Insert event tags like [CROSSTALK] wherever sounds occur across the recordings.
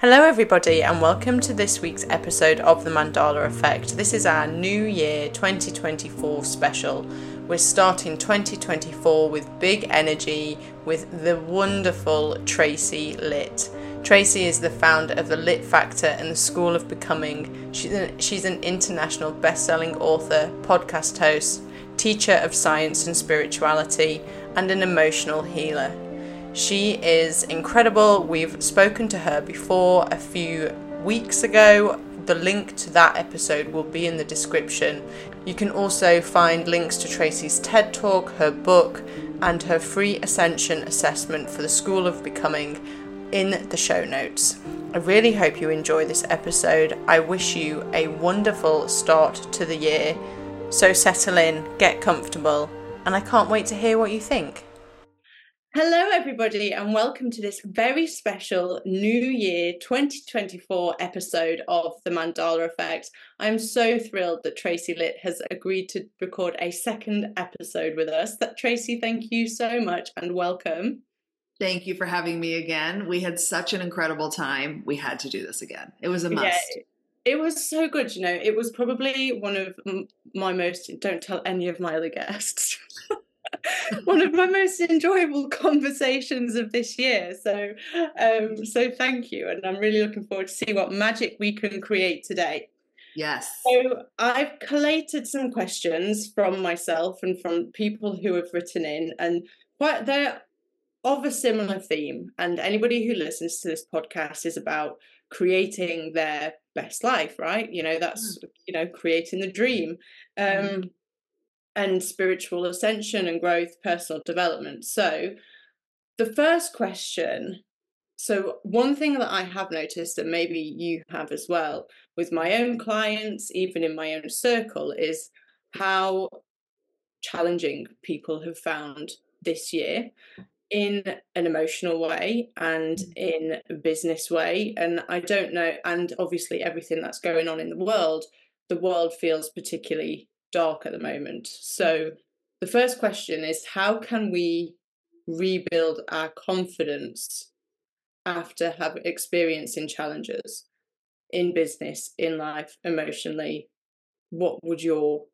Hello, everybody, and welcome to this week's episode of The Mandala Effect. This is our New Year 2024 special. We're starting 2024 with big energy with the wonderful Tracy Litt. Tracy is the founder of the Litt Factor and the School of Becoming. She's an, she's an international best selling author, podcast host, teacher of science and spirituality, and an emotional healer. She is incredible. We've spoken to her before a few weeks ago. The link to that episode will be in the description. You can also find links to Tracy's TED Talk, her book, and her free Ascension assessment for the School of Becoming in the show notes. I really hope you enjoy this episode. I wish you a wonderful start to the year. So settle in, get comfortable, and I can't wait to hear what you think. Hello, everybody, and welcome to this very special New Year 2024 episode of The Mandala Effect. I'm so thrilled that Tracy Litt has agreed to record a second episode with us. That Tracy, thank you so much and welcome. Thank you for having me again. We had such an incredible time. We had to do this again. It was a must. Yeah, it was so good, you know. It was probably one of my most, don't tell any of my other guests. [LAUGHS] [LAUGHS] one of my most enjoyable conversations of this year. So, um, so thank you, and I'm really looking forward to see what magic we can create today. Yes. So I've collated some questions from myself and from people who have written in, and quite they're of a similar theme. And anybody who listens to this podcast is about creating their best life, right? You know, that's mm. you know creating the dream. Mm. Um, and spiritual ascension and growth, personal development. So, the first question so, one thing that I have noticed, and maybe you have as well, with my own clients, even in my own circle, is how challenging people have found this year in an emotional way and mm. in a business way. And I don't know, and obviously, everything that's going on in the world, the world feels particularly dark at the moment. So the first question is how can we rebuild our confidence after have experiencing challenges in business, in life, emotionally? What would your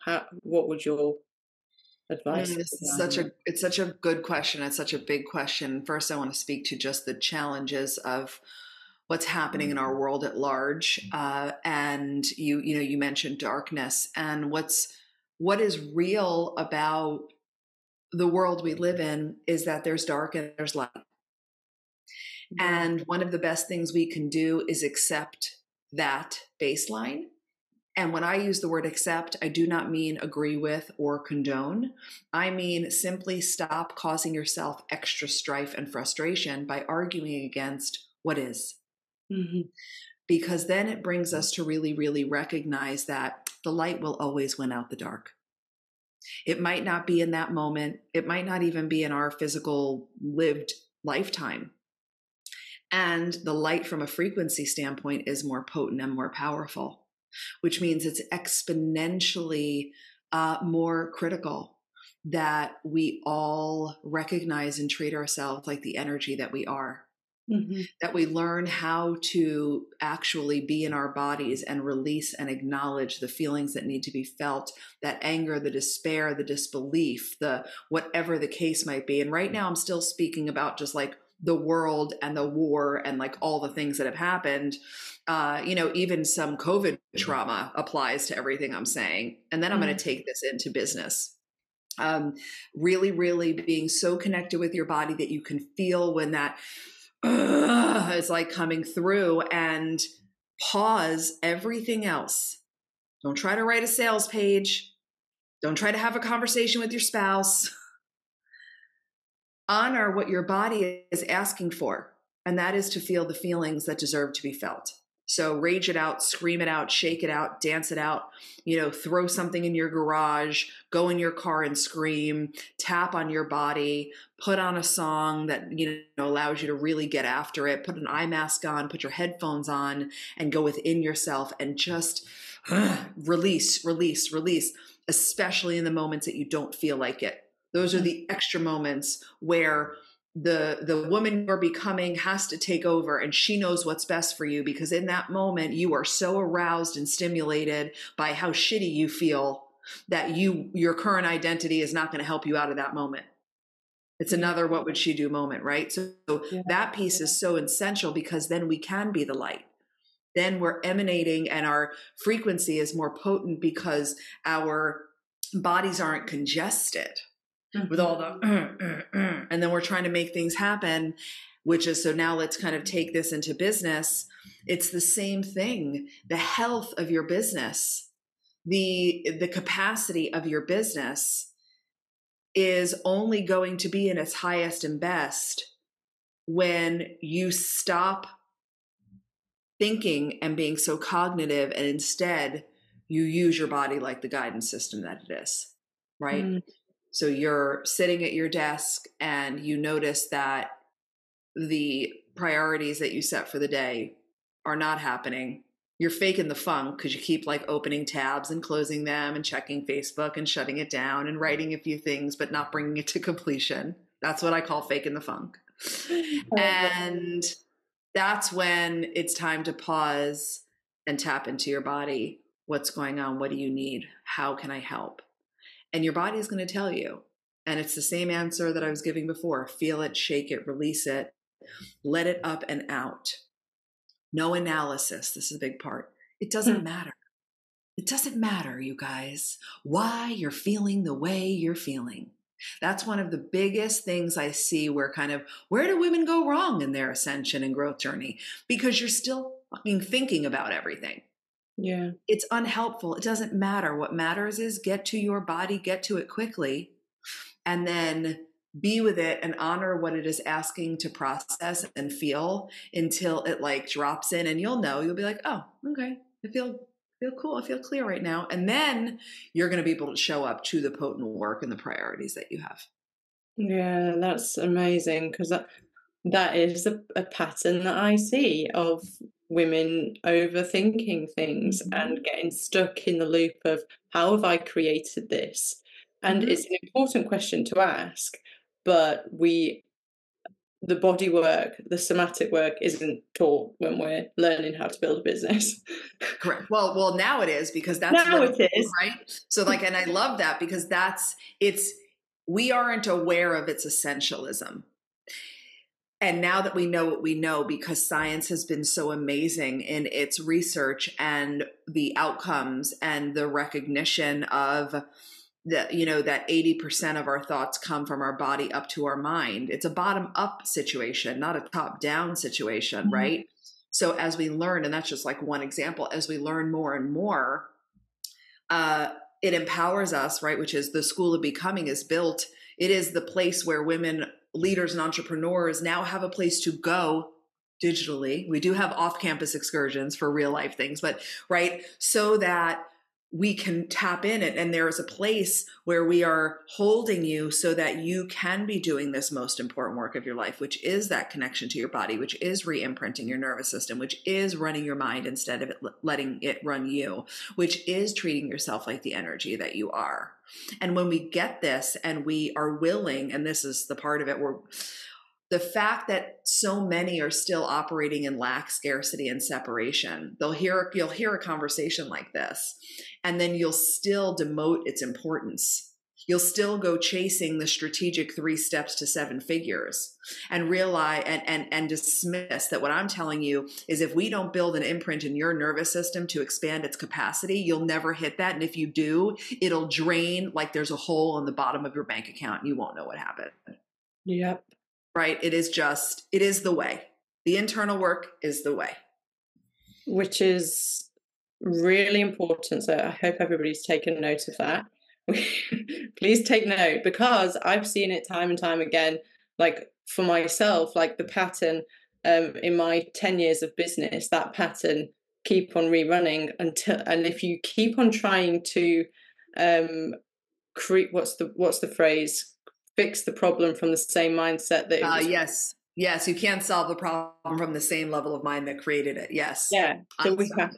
how what would your advice? Mm, such a it's such a good question. It's such a big question. First, I want to speak to just the challenges of what's happening in our mm-hmm. world at large mm-hmm. uh, and you you know you mentioned darkness and what's what is real about the world we live mm-hmm. in is that there's dark and there's light. And one of the best things we can do is accept that baseline. And when I use the word accept, I do not mean agree with or condone. I mean simply stop causing yourself extra strife and frustration by arguing against what is. Mm-hmm. Because then it brings us to really, really recognize that the light will always win out the dark. It might not be in that moment, it might not even be in our physical lived lifetime. And the light from a frequency standpoint is more potent and more powerful, which means it's exponentially uh, more critical that we all recognize and treat ourselves like the energy that we are. Mm-hmm. That we learn how to actually be in our bodies and release and acknowledge the feelings that need to be felt that anger, the despair, the disbelief, the whatever the case might be. And right now, I'm still speaking about just like the world and the war and like all the things that have happened. Uh, you know, even some COVID trauma applies to everything I'm saying. And then I'm mm-hmm. going to take this into business um, really, really being so connected with your body that you can feel when that uh, [SIGHS] is like coming through and pause everything else. Don't try to write a sales page. Don't try to have a conversation with your spouse. [SIGHS] Honor what your body is asking for, and that is to feel the feelings that deserve to be felt. So rage it out, scream it out, shake it out, dance it out, you know, throw something in your garage, go in your car and scream, tap on your body, put on a song that, you know, allows you to really get after it, put an eye mask on, put your headphones on and go within yourself and just uh, release, release, release, especially in the moments that you don't feel like it. Those are mm-hmm. the extra moments where the the woman you're becoming has to take over and she knows what's best for you because in that moment you are so aroused and stimulated by how shitty you feel that you your current identity is not going to help you out of that moment. It's another what would she do moment right? So, yeah. that piece is so essential because then we can be the light. Then we're emanating and our frequency is more potent because our bodies aren't congested mm-hmm. with all the uh, uh, uh, and then we're trying to make things happen which is so now let's kind of take this into business it's the same thing the health of your business the the capacity of your business is only going to be in its highest and best when you stop thinking and being so cognitive and instead you use your body like the guidance system that it is right mm. So you're sitting at your desk and you notice that the priorities that you set for the day are not happening you're faking the funk because you keep like opening tabs and closing them and checking Facebook and shutting it down and writing a few things, but not bringing it to completion. That's what I call faking the funk. Oh, and that's when it's time to pause and tap into your body. What's going on? What do you need? How can I help? And your body is going to tell you. And it's the same answer that I was giving before feel it, shake it, release it, let it up and out no analysis. This is a big part. It doesn't hmm. matter. It doesn't matter, you guys, why you're feeling the way you're feeling. That's one of the biggest things I see where kind of where do women go wrong in their ascension and growth journey? Because you're still fucking thinking about everything. Yeah. It's unhelpful. It doesn't matter. What matters is get to your body, get to it quickly, and then be with it and honor what it is asking to process and feel until it like drops in and you'll know you'll be like oh okay i feel feel cool i feel clear right now and then you're going to be able to show up to the potent work and the priorities that you have yeah that's amazing because that that is a, a pattern that i see of women overthinking things mm-hmm. and getting stuck in the loop of how have i created this and mm-hmm. it's an important question to ask but we the body work, the somatic work isn't taught when we're learning how to build a business. Correct. Well, well, now it is because that's now it is right. So, like, and I love that because that's it's we aren't aware of its essentialism. And now that we know what we know, because science has been so amazing in its research and the outcomes and the recognition of that you know that 80% of our thoughts come from our body up to our mind. It's a bottom up situation not a top down situation mm-hmm. right? So as we learn and that's just like one example as we learn more and more uh it empowers us right which is the school of becoming is built. It is the place where women leaders and entrepreneurs now have a place to go digitally. We do have off campus excursions for real life things but right so that we can tap in it and there is a place where we are holding you so that you can be doing this most important work of your life which is that connection to your body which is re-imprinting your nervous system which is running your mind instead of it letting it run you which is treating yourself like the energy that you are. And when we get this and we are willing and this is the part of it where the fact that so many are still operating in lack scarcity and separation they'll hear you'll hear a conversation like this and then you'll still demote its importance. You'll still go chasing the strategic three steps to seven figures and realize and, and and dismiss that what i'm telling you is if we don't build an imprint in your nervous system to expand its capacity you'll never hit that and if you do it'll drain like there's a hole in the bottom of your bank account and you won't know what happened. Yep right? It is just, it is the way. The internal work is the way. Which is really important. So I hope everybody's taken note of that. [LAUGHS] Please take note because I've seen it time and time again, like for myself, like the pattern um, in my 10 years of business, that pattern keep on rerunning until, and if you keep on trying to um, create, what's the, what's the phrase? Fix the problem from the same mindset that uh, yes yes you can't solve the problem from the same level of mind that created it yes yeah so we have,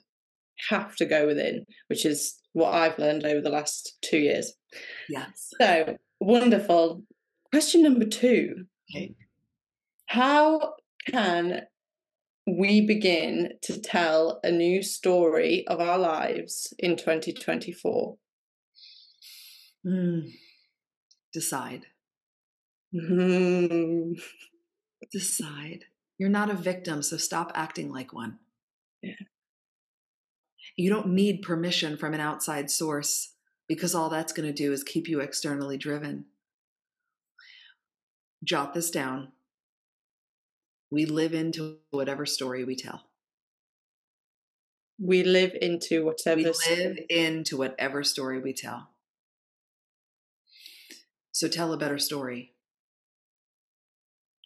have to go within which is what i've learned over the last two years yes so wonderful question number two okay. How can we begin to tell a new story of our lives in 2024? Mm. Decide. Mm. [LAUGHS] Decide. You're not a victim, so stop acting like one. Yeah. You don't need permission from an outside source because all that's going to do is keep you externally driven. Jot this down. We live into whatever story we tell. We live into whatever. We live into whatever story we tell. So tell a better story.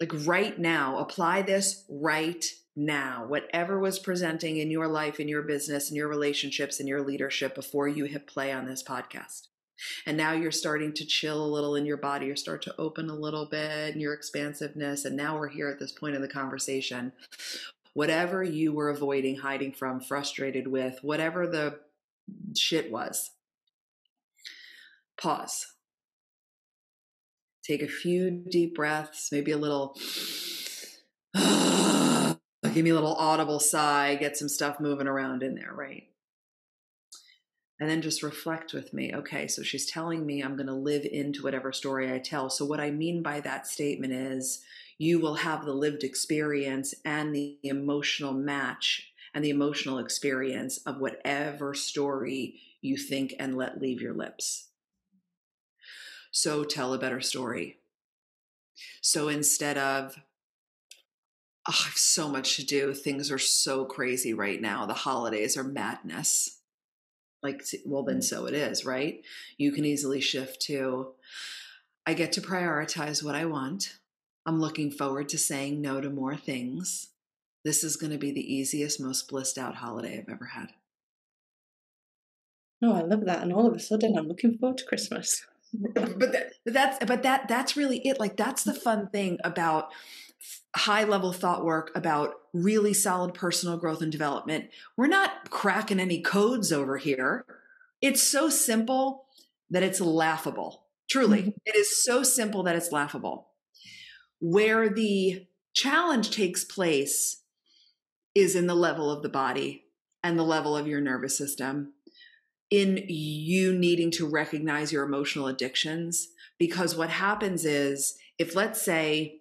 Like right now, apply this right now. Whatever was presenting in your life, in your business, in your relationships, in your leadership before you hit play on this podcast. And now you're starting to chill a little in your body, you start to open a little bit in your expansiveness. And now we're here at this point in the conversation. Whatever you were avoiding, hiding from, frustrated with, whatever the shit was, pause Take a few deep breaths, maybe a little, [SIGHS] give me a little audible sigh, get some stuff moving around in there, right? And then just reflect with me. Okay, so she's telling me I'm going to live into whatever story I tell. So, what I mean by that statement is you will have the lived experience and the emotional match and the emotional experience of whatever story you think and let leave your lips. So tell a better story. So instead of, oh, I have so much to do, things are so crazy right now, the holidays are madness. Like, well, then mm. so it is, right? You can easily shift to, I get to prioritize what I want. I'm looking forward to saying no to more things. This is going to be the easiest, most blissed out holiday I've ever had. Oh, I love that. And all of a sudden, I'm looking forward to Christmas but that, that's but that that's really it. Like that's the fun thing about high level thought work about really solid personal growth and development. We're not cracking any codes over here. It's so simple that it's laughable. Truly mm-hmm. it is so simple that it's laughable. Where the challenge takes place is in the level of the body and the level of your nervous system in you needing to recognize your emotional addictions because what happens is if let's say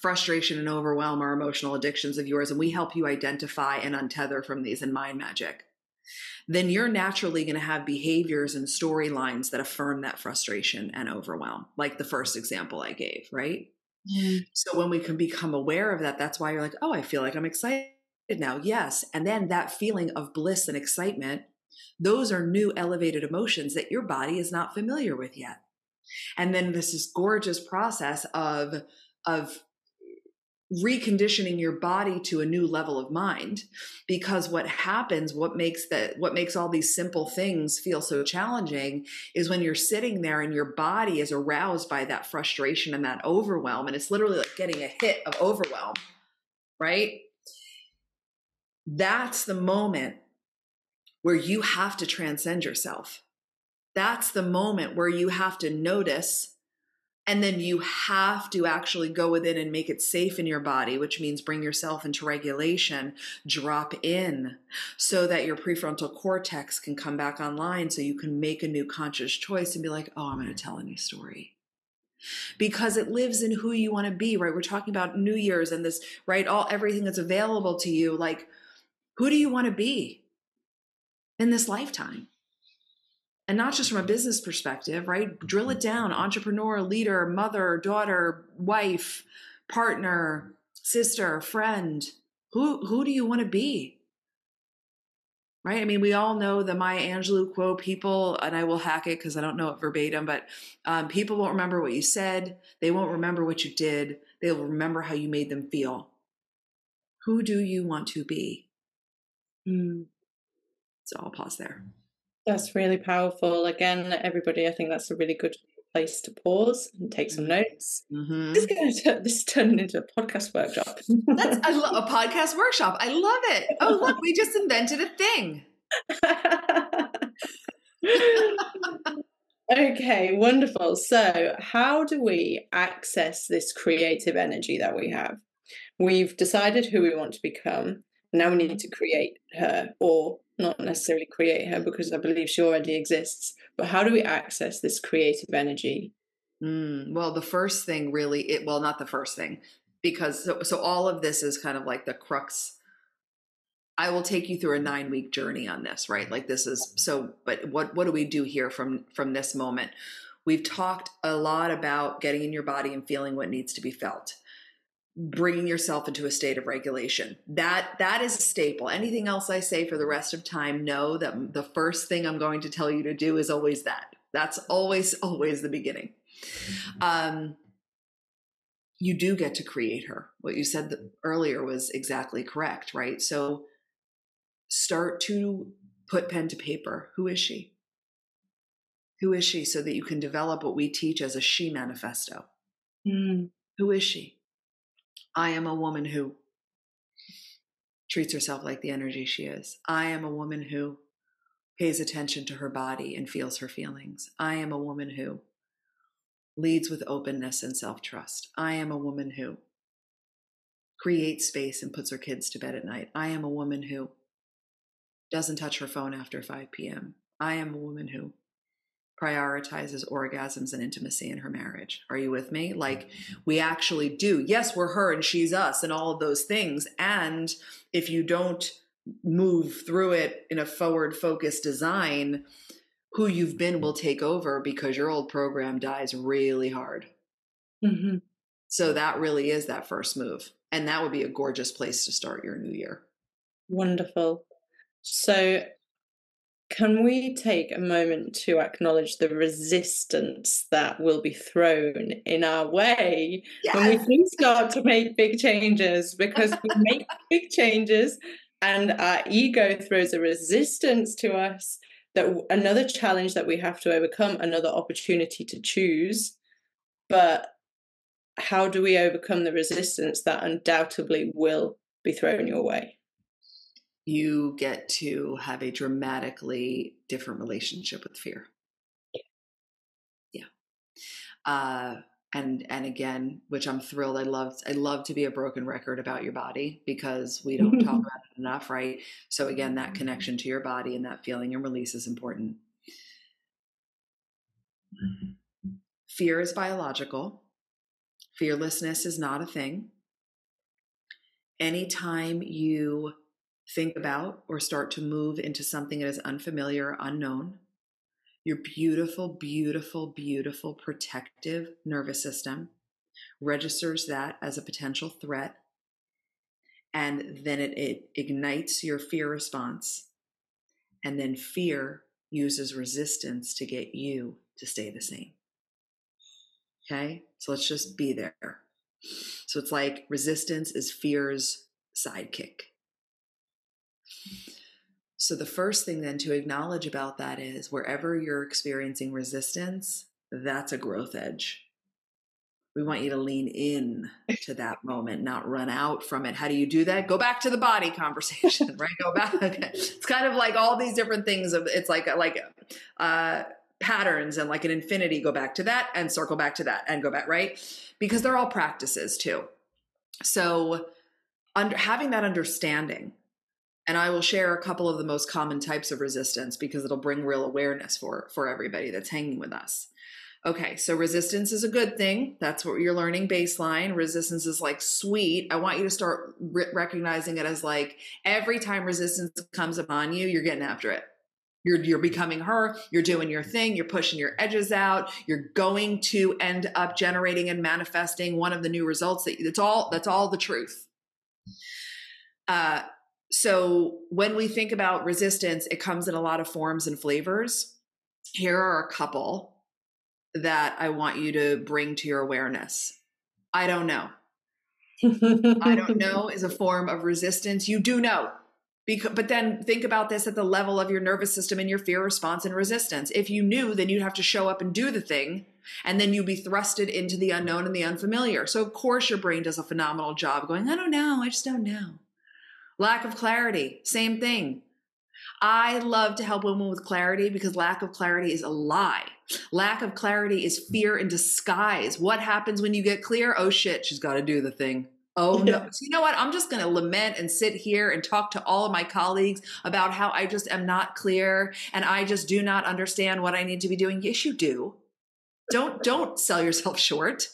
frustration and overwhelm are emotional addictions of yours and we help you identify and untether from these in mind magic then you're naturally going to have behaviors and storylines that affirm that frustration and overwhelm like the first example i gave right mm. so when we can become aware of that that's why you're like oh i feel like i'm excited now yes and then that feeling of bliss and excitement those are new elevated emotions that your body is not familiar with yet. And then this is gorgeous process of, of reconditioning your body to a new level of mind because what happens what makes that what makes all these simple things feel so challenging is when you're sitting there and your body is aroused by that frustration and that overwhelm and it's literally like getting a hit of overwhelm right that's the moment where you have to transcend yourself. That's the moment where you have to notice and then you have to actually go within and make it safe in your body, which means bring yourself into regulation, drop in so that your prefrontal cortex can come back online so you can make a new conscious choice and be like, oh, I'm going to tell a new story. Because it lives in who you want to be, right? We're talking about New Year's and this, right? All everything that's available to you. Like, who do you want to be? In this lifetime. And not just from a business perspective, right? Drill it down entrepreneur, leader, mother, daughter, wife, partner, sister, friend. Who, who do you want to be? right? I mean, we all know the Maya Angelou quote, people, and I will hack it because I don't know it verbatim, but um, people won't remember what you said. They won't remember what you did. They'll remember how you made them feel. Who do you want to be? Mm. So I'll pause there. That's really powerful. Again, everybody, I think that's a really good place to pause and take some mm-hmm. notes. Mm-hmm. This is going [LAUGHS] to this turning into a podcast workshop. that's I love a [LAUGHS] podcast workshop. I love it. Oh look, we just invented a thing. [LAUGHS] okay, wonderful. So, how do we access this creative energy that we have? we've decided who we want to become. Now we need to create her, or not necessarily create her because I believe she already exists. But how do we access this creative energy? Mm, well, the first thing really, it, well, not the first thing, because so, so all of this is kind of like the crux. I will take you through a nine week journey on this, right? Like this is so, but what what do we do here from from this moment? We've talked a lot about getting in your body and feeling what needs to be felt bringing yourself into a state of regulation. That that is a staple. Anything else i say for the rest of time know that the first thing i'm going to tell you to do is always that. That's always [LAUGHS] always the beginning. Um you do get to create her. What you said earlier was exactly correct right? So start to put pen to paper. Who is she? Who is she? So that you can develop what we teach as a she manifesto. Mm. who is she I am a woman who treats herself like the energy she is. I am a woman who pays attention to her body and feels her feelings. I am a woman who leads with openness and self trust. I am a woman who creates space and puts her kids to bed at night. I am a woman who doesn't touch her phone after 5 p.m. I am a woman who prioritizes orgasms and intimacy in her marriage. Are you with me? Like we actually do. Yes, we're her and she's us and all of those things. And if you don't move through it in a forward focused design, who you've been will take over because your old program dies really hard. Mm-hmm. So that really is that first move. And that would be a gorgeous place to start your new year. Wonderful. So can we take a moment to acknowledge the resistance that will be thrown in our way yes. when we do start to make big changes? Because we [LAUGHS] make big changes and our ego throws a resistance to us that another challenge that we have to overcome, another opportunity to choose. But how do we overcome the resistance that undoubtedly will be thrown your way? You get to have a dramatically different relationship with fear. Yeah. Uh, and and again, which I'm thrilled. I love I love to be a broken record about your body because we don't talk [LAUGHS] about it enough, right? So again, that connection to your body and that feeling and release is important. Fear is biological. Fearlessness is not a thing. Anytime you think about or start to move into something that is unfamiliar, or unknown, your beautiful, beautiful, beautiful protective nervous system registers that as a potential threat. And then it, it ignites your fear response. And then fear uses resistance to get you to stay the same. Okay, so let's just be there. So it's like resistance is fear's sidekick. So, the first thing then to acknowledge about that is wherever you're experiencing resistance, that's a growth edge. We want you to lean in to that [LAUGHS] moment, not run out from it. How do you do that? Go back to the body conversation, [LAUGHS] right? Go back. [LAUGHS] It's kind of like all these different things of it's like like uh, patterns and like an infinity. Go back to that and circle back to that and go back right because they're all practices too. So, under having that understanding and I will share a couple of the most common types of resistance because it'll bring real awareness for for everybody that's hanging with us. Okay, so resistance is a good thing. That's what you're learning baseline. Resistance is like sweet. I want you to start re- recognizing it as like every time resistance comes upon you, you're getting after it. You're, you're becoming her, you're doing your thing, you're pushing your edges out, you're going to end up generating and manifesting one of the new results that that's all that's all the truth. Uh, so when we think about resistance, it comes in a lot of forms and flavors. Here are a couple that I want you to bring to your awareness. I don't know. I don't [LAUGHS] know is a form of resistance. You do know. Because, but then think about this at the level of your nervous system and your fear response and resistance. If you knew, then you'd have to show up and do the thing, and then you'd be thrusted into the unknown and the unfamiliar. So, of course, your brain does a phenomenal job going, I don't know, I just don't know. Lack of clarity, same thing. I love to help women with clarity because lack of clarity is a lie. Lack of clarity is fear in disguise. What happens when you get clear? Oh shit, she's got to do the thing. Oh no. So you know what? I'm just going to lament and sit here and talk to all of my colleagues about how I just am not clear and I just do not understand what I need to be doing. Yes, you do. Don't don't sell yourself [LAUGHS] short.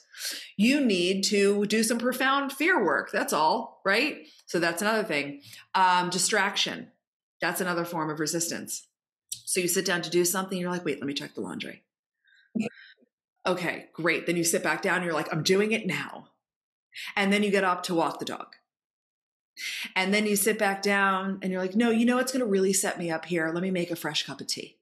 You need to do some profound fear work. That's all, right? So that's another thing. Um, distraction. That's another form of resistance. So you sit down to do something, you're like, wait, let me check the laundry. Okay, great. Then you sit back down you're like, I'm doing it now. And then you get up to walk the dog. And then you sit back down and you're like, no, you know what's going to really set me up here? Let me make a fresh cup of tea.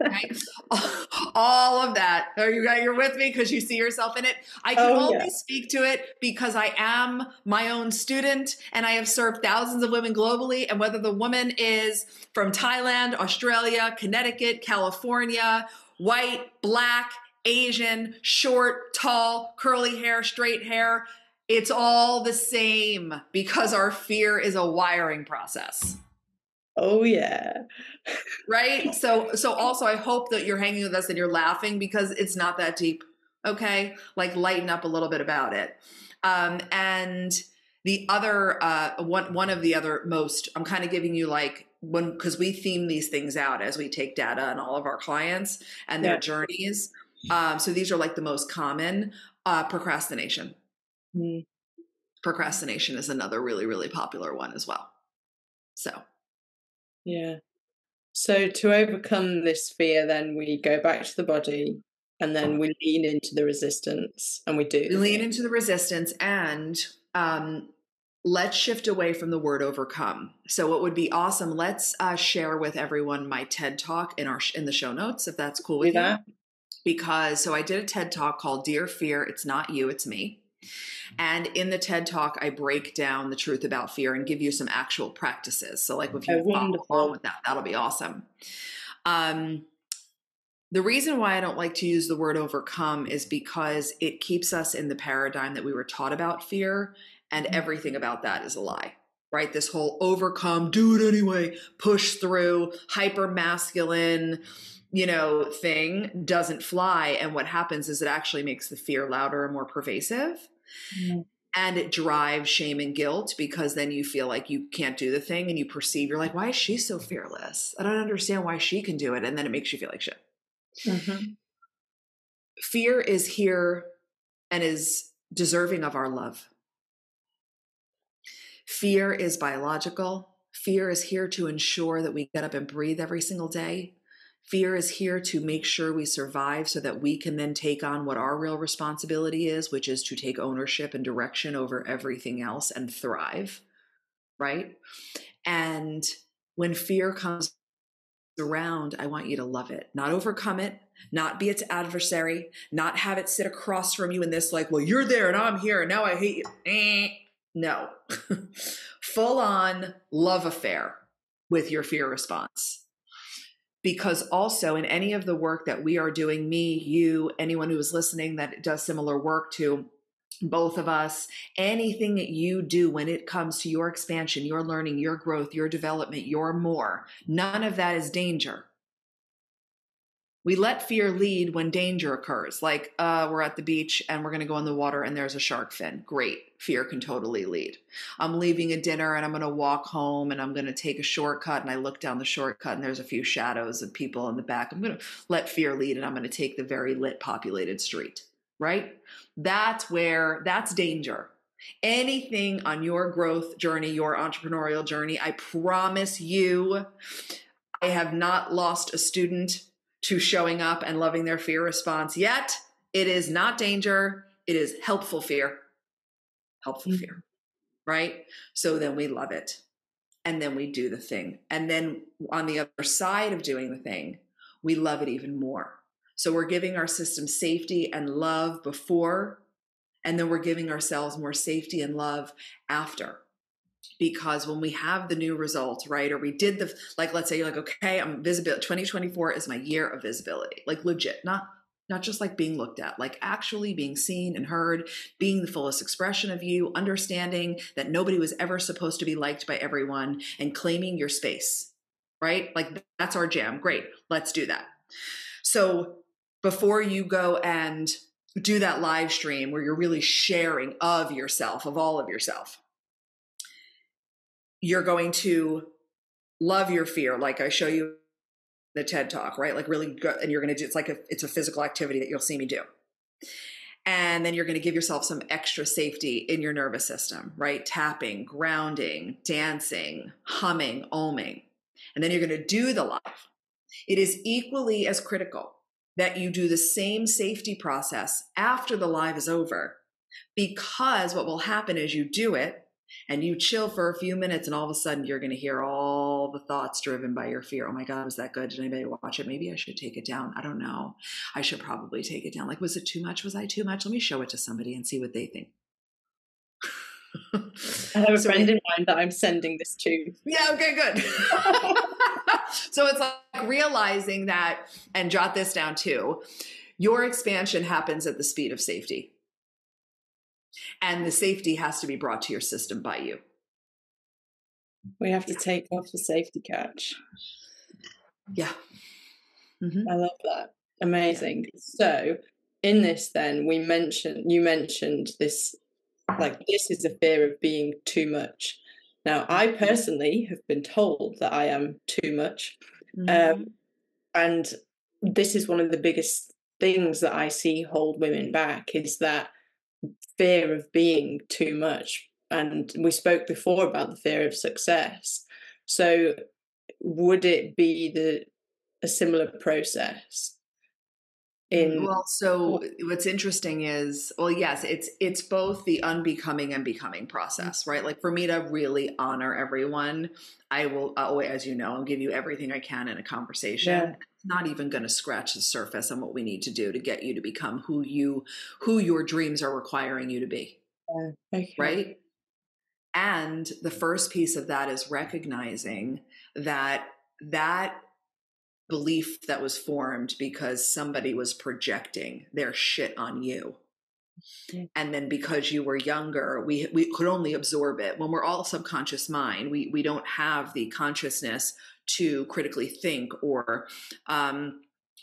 Right? [LAUGHS] All of that. Are you you're with me because you see yourself in it? I can oh, only yeah. speak to it because I am my own student and I have served thousands of women globally. And whether the woman is from Thailand, Australia, Connecticut, California, white, black, Asian, short, tall, curly hair, straight hair. It's all the same because our fear is a wiring process. Oh yeah. right? [LAUGHS] So so also I hope that you're hanging with us and you're laughing because it's not that deep. Okay? Like lighten up a little bit about it. Um and the other uh one one of the other most I'm kind of giving you like when because we theme these things out as we take data on all of our clients and their yeah. journeys um, so these are like the most common uh, procrastination. Mm. Procrastination is another really, really popular one as well. So, yeah. So to overcome this fear, then we go back to the body and then we lean into the resistance and we do. We lean into the resistance and um, let's shift away from the word overcome. So what would be awesome, let's uh, share with everyone my TED talk in our in the show notes if that's cool with you. Because so I did a TED talk called Dear Fear, It's Not You, It's Me. And in the TED talk, I break down the truth about fear and give you some actual practices. So, like if you oh, follow along with that, that'll be awesome. Um, the reason why I don't like to use the word overcome is because it keeps us in the paradigm that we were taught about fear, and mm-hmm. everything about that is a lie right? This whole overcome, do it anyway, push through, hyper masculine, you know, thing doesn't fly. And what happens is it actually makes the fear louder and more pervasive. Mm-hmm. And it drives shame and guilt because then you feel like you can't do the thing and you perceive, you're like, why is she so fearless? I don't understand why she can do it. And then it makes you feel like shit. Mm-hmm. Fear is here and is deserving of our love. Fear is biological. Fear is here to ensure that we get up and breathe every single day. Fear is here to make sure we survive so that we can then take on what our real responsibility is, which is to take ownership and direction over everything else and thrive, right? And when fear comes around, I want you to love it, not overcome it, not be its adversary, not have it sit across from you in this, like, well, you're there and I'm here and now I hate you. Eh. No, [LAUGHS] full on love affair with your fear response because also in any of the work that we are doing, me, you, anyone who is listening that does similar work to both of us, anything that you do when it comes to your expansion, your learning, your growth, your development, your more, none of that is danger. We let fear lead when danger occurs. Like, uh, we're at the beach and we're going to go in the water and there's a shark fin. Great. Fear can totally lead. I'm leaving a dinner and I'm going to walk home and I'm going to take a shortcut and I look down the shortcut and there's a few shadows of people in the back. I'm going to let fear lead and I'm going to take the very lit populated street, right? That's where, that's danger anything on your growth journey, your entrepreneurial journey, I promise you, I have not lost a student to showing up and loving their fear response yet. It is not danger, it is helpful fear. Helpful mm-hmm. fear, right? So then we love it. And then we do the thing. And then on the other side of doing the thing, we love it even more. So we're giving our system safety and love before, and then we're giving ourselves more safety and love after because when we have the new results, right, or we did the like, let's say you're like, okay, I'm visible. 2024 is my year of visibility, like legit, not not just like being looked at, like actually being seen and heard, being the fullest expression of you, understanding that nobody was ever supposed to be liked by everyone, and claiming your space, right? Like that's our jam. Great, let's do that. So before you go and do that live stream where you're really sharing of yourself, of all of yourself, you're going to love your fear, like I show you the TED talk, right? Like really good, and you're going to do it's like a, it's a physical activity that you'll see me do. And then you're going to give yourself some extra safety in your nervous system, right? Tapping, grounding, dancing, humming, oming. And then you're going to do the live. It is equally as critical that you do the same safety process after the live is over because what will happen is you do it and you chill for a few minutes and all of a sudden you're going to hear all the thoughts driven by your fear. Oh my god was that good? Did anybody watch it? Maybe i should take it down. I don't know. I should probably take it down. Like was it too much? Was i too much? Let me show it to somebody and see what they think. I have a so friend in mind that I'm sending this to. Yeah, okay, good. [LAUGHS] so it's like realizing that, and jot this down too your expansion happens at the speed of safety and the safety has to be brought to your system by you. We have to take off the safety catch. Yeah. Mm-hmm. I love that. Amazing. So, in this, then, we mentioned, you mentioned this, like, this is a fear of being too much. Now, I personally have been told that I am too much. Mm-hmm. Um, and this is one of the biggest things that I see hold women back is that fear of being too much. And we spoke before about the fear of success. So would it be the a similar process? In well, so what's interesting is well, yes, it's it's both the unbecoming and becoming mm. process, right? Like for me to really honor everyone, I will always, as you know, I'll give you everything I can in a conversation. Yeah not even going to scratch the surface on what we need to do to get you to become who you who your dreams are requiring you to be. Okay. right? And the first piece of that is recognizing that that belief that was formed because somebody was projecting their shit on you. And then because you were younger we we could only absorb it. When we're all subconscious mind we we don't have the consciousness to critically think or um,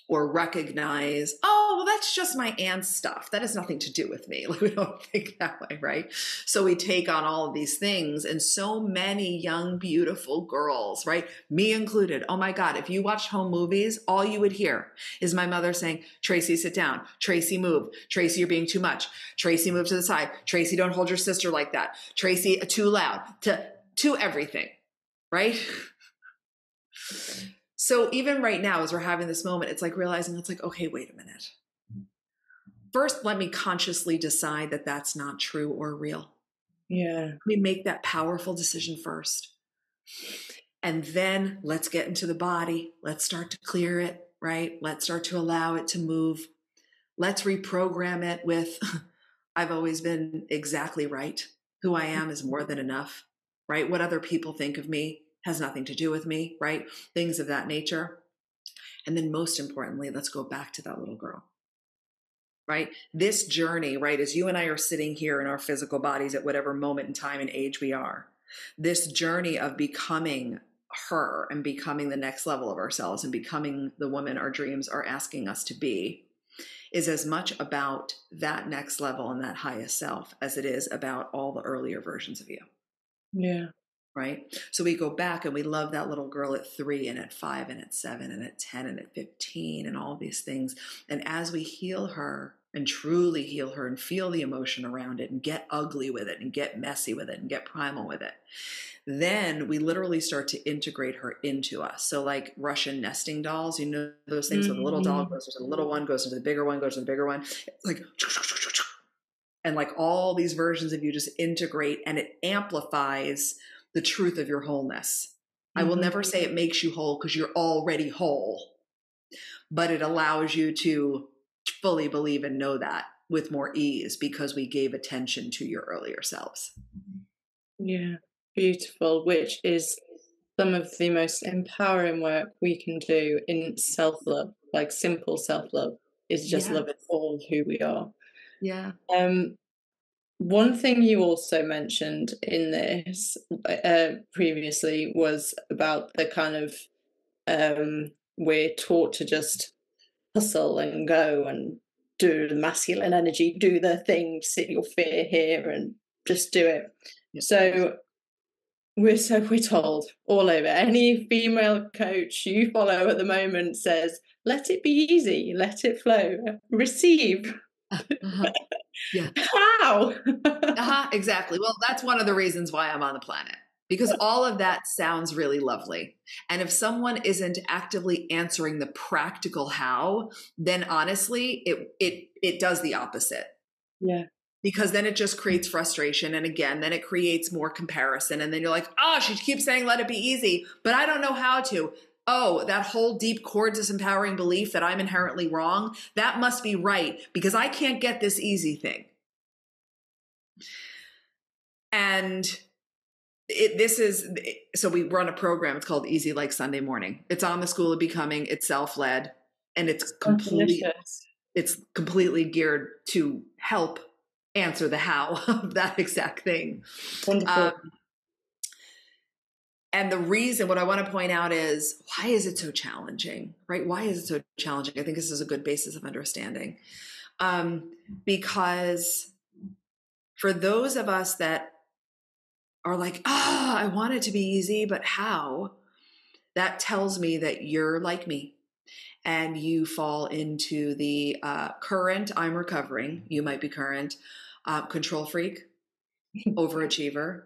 or recognize, oh, well, that's just my aunt's stuff. That has nothing to do with me. [LAUGHS] Like we don't think that way, right? So we take on all of these things, and so many young, beautiful girls, right? Me included. Oh my God, if you watched home movies, all you would hear is my mother saying, Tracy, sit down. Tracy, move. Tracy, you're being too much. Tracy, move to the side. Tracy, don't hold your sister like that. Tracy, too loud. To to everything, right? [LAUGHS] So even right now, as we're having this moment, it's like realizing it's like, okay, wait a minute. First, let me consciously decide that that's not true or real. Yeah. Let me make that powerful decision first. And then let's get into the body. Let's start to clear it, right? Let's start to allow it to move. Let's reprogram it with [LAUGHS] I've always been exactly right. Who I am is more than enough, right? What other people think of me has nothing to do with me, right? Things of that nature. And then most importantly, let's go back to that little girl. Right? This journey, right, as you and I are sitting here in our physical bodies at whatever moment in time and age we are, this journey of becoming her and becoming the next level of ourselves and becoming the woman our dreams are asking us to be is as much about that next level and that highest self as it is about all the earlier versions of you. Yeah right? So we go back and we love that little girl at three and at five and at seven and at 10 and at 15 and all these things. And as we heal her and truly heal her and feel the emotion around it and get ugly with it and get messy with it and get primal with it, then we literally start to integrate her into us. So, like Russian nesting dolls, you know, those things mm-hmm. where the little doll mm-hmm. goes into the little one, goes into the bigger one, goes into the bigger one. like, and like all these versions of you just integrate and it amplifies the truth of your wholeness. Mm-hmm. I will never mm-hmm. say it makes you whole because you're already whole, but it allows you to fully believe and know that with more ease because we gave attention to your earlier selves. Yeah, beautiful, which is some of the most empowering work we can do in self love, like simple self love, is just yeah. loving all who we are. Yeah. Um, one thing you also mentioned in this uh, previously was about the kind of um, we're taught to just hustle and go and do the masculine energy, do the thing, sit your fear here and just do it. So we're so we're told all over. Any female coach you follow at the moment says, let it be easy, let it flow, receive. Uh-huh. Yeah. [LAUGHS] How? [LAUGHS] uh-huh, exactly. Well, that's one of the reasons why I'm on the planet because [LAUGHS] all of that sounds really lovely. And if someone isn't actively answering the practical how, then honestly, it it it does the opposite. Yeah. Because then it just creates frustration. And again, then it creates more comparison. And then you're like, oh, she keeps saying, let it be easy, but I don't know how to. Oh, that whole deep core disempowering belief that I'm inherently wrong, that must be right because I can't get this easy thing. And it, this is so we run a program. It's called Easy Like Sunday Morning. It's on the School of Becoming. It's self led, and it's completely it's completely geared to help answer the how [LAUGHS] of that exact thing. Um, and the reason, what I want to point out is why is it so challenging, right? Why is it so challenging? I think this is a good basis of understanding. Um, because for those of us that are like, ah, oh, I want it to be easy, but how? That tells me that you're like me and you fall into the uh, current, I'm recovering, you might be current, uh, control freak, [LAUGHS] overachiever,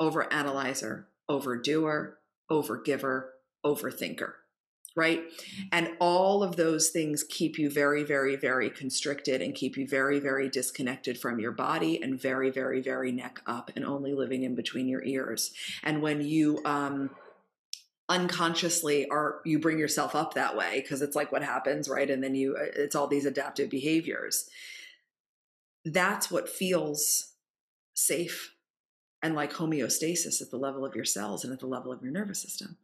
overanalyzer, overdoer, overgiver, overthinker right? And all of those things keep you very, very, very constricted and keep you very, very disconnected from your body and very, very, very neck up and only living in between your ears. And when you, um, unconsciously are you bring yourself up that way because it's like what happens right and then you uh, it's all these adaptive behaviors that's what feels safe and like homeostasis at the level of your cells and at the level of your nervous system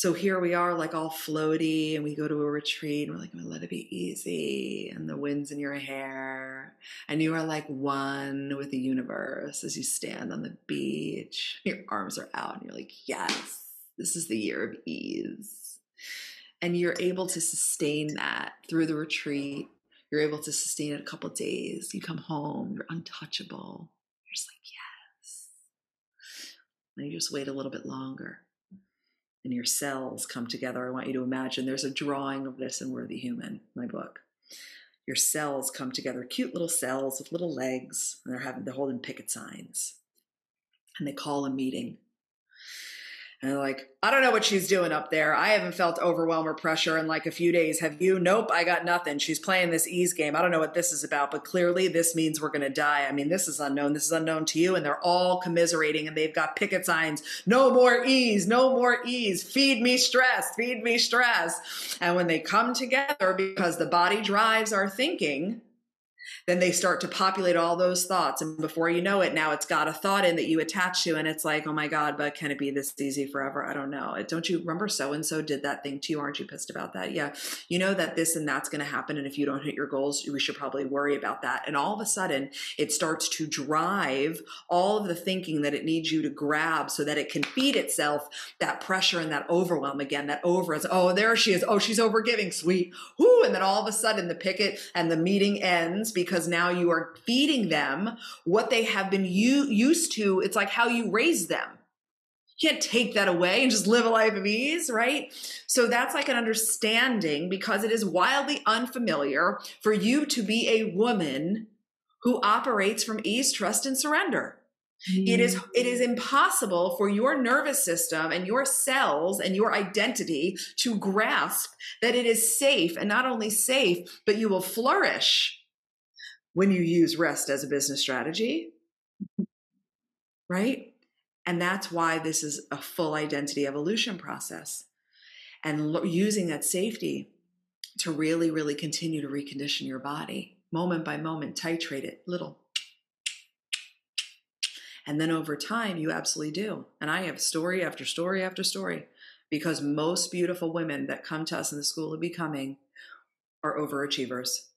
so here we are, like all floaty, and we go to a retreat, and we're like, let it be easy, and the wind's in your hair, and you are like one with the universe as you stand on the beach. Your arms are out, and you're like, yes, this is the year of ease. And you're able to sustain that through the retreat. You're able to sustain it a couple days. You come home, you're untouchable. You're just like, yes. And you just wait a little bit longer and your cells come together. I want you to imagine there's a drawing of this in Worthy Human, my book. Your cells come together, cute little cells with little legs, and they're having they're holding picket signs. And they call a meeting. And like, I don't know what she's doing up there. I haven't felt overwhelm or pressure in like a few days. Have you? Nope, I got nothing. She's playing this ease game. I don't know what this is about, but clearly this means we're going to die. I mean, this is unknown. This is unknown to you. And they're all commiserating and they've got picket signs. No more ease, no more ease. Feed me stress, feed me stress. And when they come together, because the body drives our thinking, then they start to populate all those thoughts. And before you know it, now it's got a thought in that you attach to. And it's like, oh my God, but can it be this easy forever? I don't know. Don't you remember so and so did that thing to you? Aren't you pissed about that? Yeah. You know that this and that's going to happen. And if you don't hit your goals, we should probably worry about that. And all of a sudden, it starts to drive all of the thinking that it needs you to grab so that it can feed itself that pressure and that overwhelm again, that over is, oh, there she is. Oh, she's overgiving. Sweet. Whoo. And then all of a sudden, the picket and the meeting ends because now you are feeding them what they have been u- used to. It's like how you raise them. You can't take that away and just live a life of ease, right? So that's like an understanding because it is wildly unfamiliar for you to be a woman who operates from ease, trust, and surrender. It is mm-hmm. it is impossible for your nervous system and your cells and your identity to grasp that it is safe and not only safe, but you will flourish when you use rest as a business strategy. Right? And that's why this is a full identity evolution process. And lo- using that safety to really, really continue to recondition your body moment by moment, titrate it little. And then over time, you absolutely do. And I have story after story after story because most beautiful women that come to us in the school of becoming are overachievers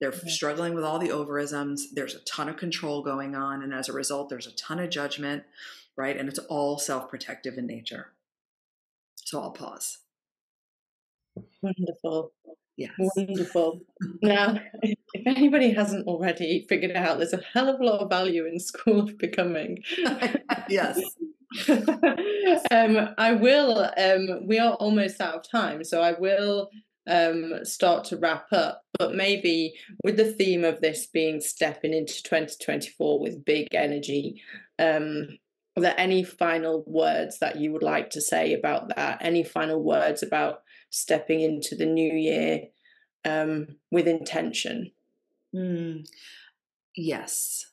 they're okay. struggling with all the overisms. There's a ton of control going on. And as a result, there's a ton of judgment, right? And it's all self protective in nature. So I'll pause. Wonderful. Yes. Wonderful. now, if anybody hasn't already figured out, there's a hell of a lot of value in School of Becoming. [LAUGHS] yes. [LAUGHS] um, I will. Um, we are almost out of time, so I will um, start to wrap up. But maybe with the theme of this being stepping into 2024 with big energy, um, are there any final words that you would like to say about that? Any final words about stepping into the new year um, with intention? Mm, yes.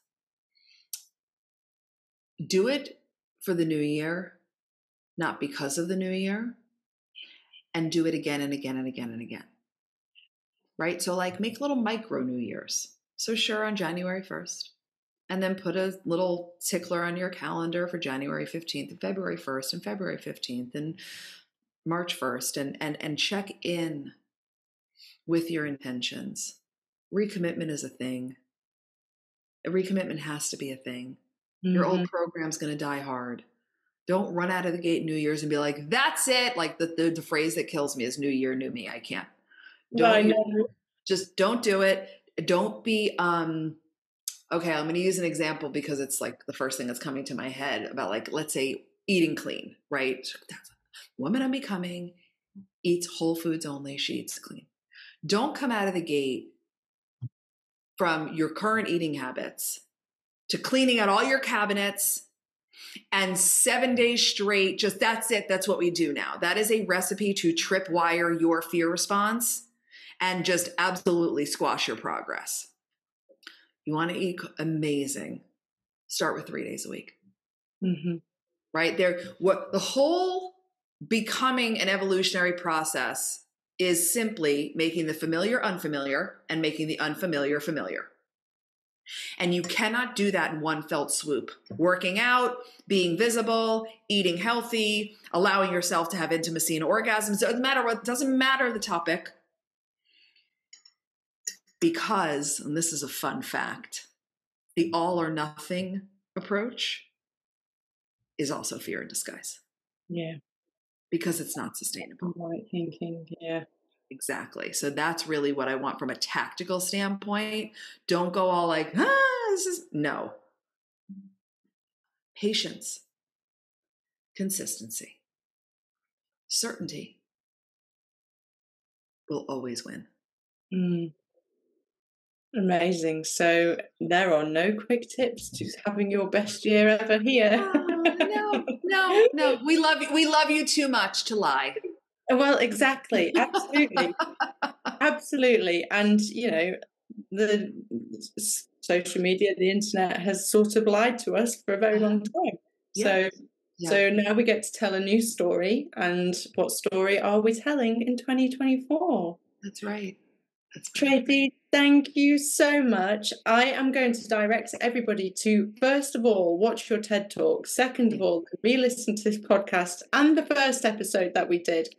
Do it for the new year, not because of the new year, and do it again and again and again and again. Right? So, like, make little micro New Year's. So, sure, on January 1st, and then put a little tickler on your calendar for January 15th and February 1st and February 15th and March 1st and and and check in with your intentions. Recommitment is a thing. A recommitment has to be a thing. Mm-hmm. Your old mm-hmm. program's going to die hard. Don't run out of the gate New Year's and be like, "That's it." Like the the, the phrase that kills me is "New Year, new me." I can't. Don't just don't do it. Don't be um okay, I'm going to use an example because it's like the first thing that's coming to my head about like let's say eating clean, right? woman I'm becoming eats whole foods only, she eats clean. Don't come out of the gate from your current eating habits to cleaning out all your cabinets and seven days straight, just that's it. That's what we do now. That is a recipe to tripwire your fear response and just absolutely squash your progress. You want to eat amazing, start with three days a week. Mm-hmm. Right there, what the whole becoming an evolutionary process is simply making the familiar unfamiliar and making the unfamiliar familiar. And you cannot do that in one felt swoop. Working out, being visible, eating healthy, allowing yourself to have intimacy and orgasms, doesn't matter what doesn't matter the topic. Because, and this is a fun fact, the all or nothing approach is also fear in disguise. Yeah because it's not sustainable. Right thinking, yeah. Exactly. So that's really what I want from a tactical standpoint. Don't go all like, ah, this is no. Patience, consistency, certainty will always win. Mm. Amazing. So there are no quick tips to having your best year ever here. Oh, no, no, no. [LAUGHS] We love you. We love you too much to lie. Well, exactly. Absolutely. [LAUGHS] Absolutely. And, you know, the social media, the internet has sort of lied to us for a very long [LAUGHS] time. So yeah. so now we get to tell a new story. And what story are we telling in 2024? That's right. That's Tracy, thank you so much. I am going to direct everybody to, first of all, watch your TED Talk. Second of all, re listen to this podcast and the first episode that we did.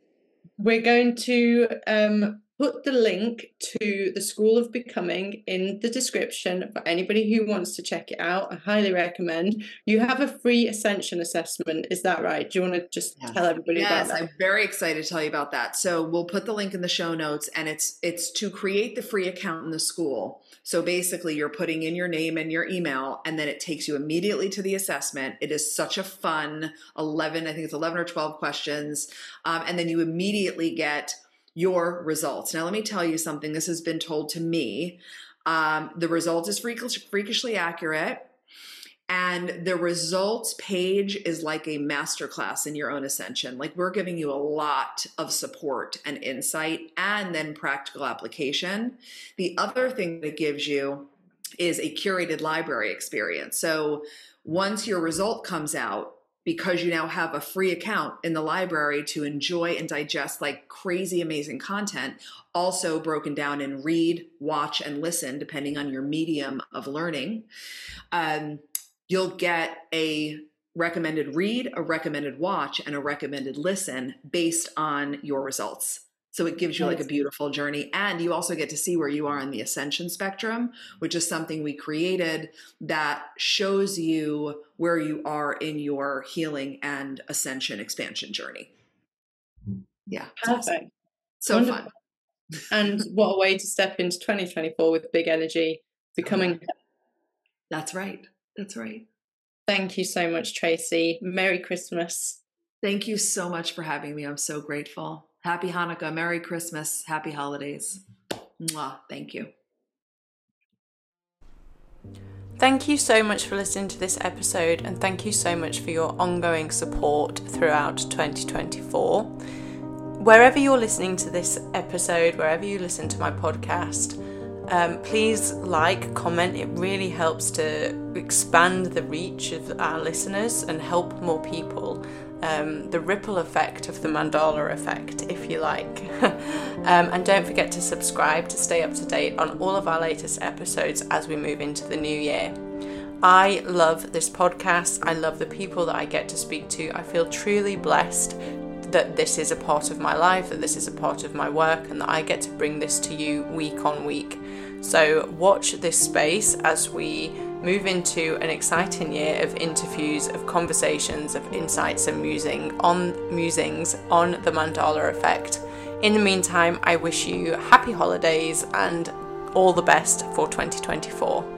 We're going to um, put the link to the School of Becoming in the description for anybody who wants to check it out. I highly recommend. You have a free ascension assessment, is that right? Do you want to just yes. tell everybody yes, about that? I'm very excited to tell you about that. So we'll put the link in the show notes and it's it's to create the free account in the school. So basically you're putting in your name and your email and then it takes you immediately to the assessment. It is such a fun 11, I think it's 11 or 12 questions. Um, and then you immediately get your results. Now, let me tell you something. This has been told to me. Um, the result is freakishly accurate. And the results page is like a masterclass in your own ascension. Like we're giving you a lot of support and insight and then practical application. The other thing that gives you is a curated library experience. So once your result comes out, because you now have a free account in the library to enjoy and digest like crazy amazing content also broken down in read watch and listen depending on your medium of learning um, you'll get a recommended read a recommended watch and a recommended listen based on your results so it gives you like a beautiful journey. And you also get to see where you are in the ascension spectrum, which is something we created that shows you where you are in your healing and ascension expansion journey. Mm. Yeah. Perfect. So Wonderful. fun. and what a way to step into 2024 with big energy, becoming. That's right. That's right. Thank you so much, Tracy. Merry Christmas. Thank you so much for having me. I'm so grateful. Happy Hanukkah, Merry Christmas, Happy Holidays. Mwah. Thank you. Thank you so much for listening to this episode, and thank you so much for your ongoing support throughout 2024. Wherever you're listening to this episode, wherever you listen to my podcast, um, please like, comment. It really helps to expand the reach of our listeners and help more people. Um, the ripple effect of the mandala effect, if you like. [LAUGHS] um, and don't forget to subscribe to stay up to date on all of our latest episodes as we move into the new year. I love this podcast. I love the people that I get to speak to. I feel truly blessed that this is a part of my life, that this is a part of my work, and that I get to bring this to you week on week. So, watch this space as we move into an exciting year of interviews, of conversations, of insights and musing on musings on the mandala effect. In the meantime, I wish you happy holidays and all the best for 2024.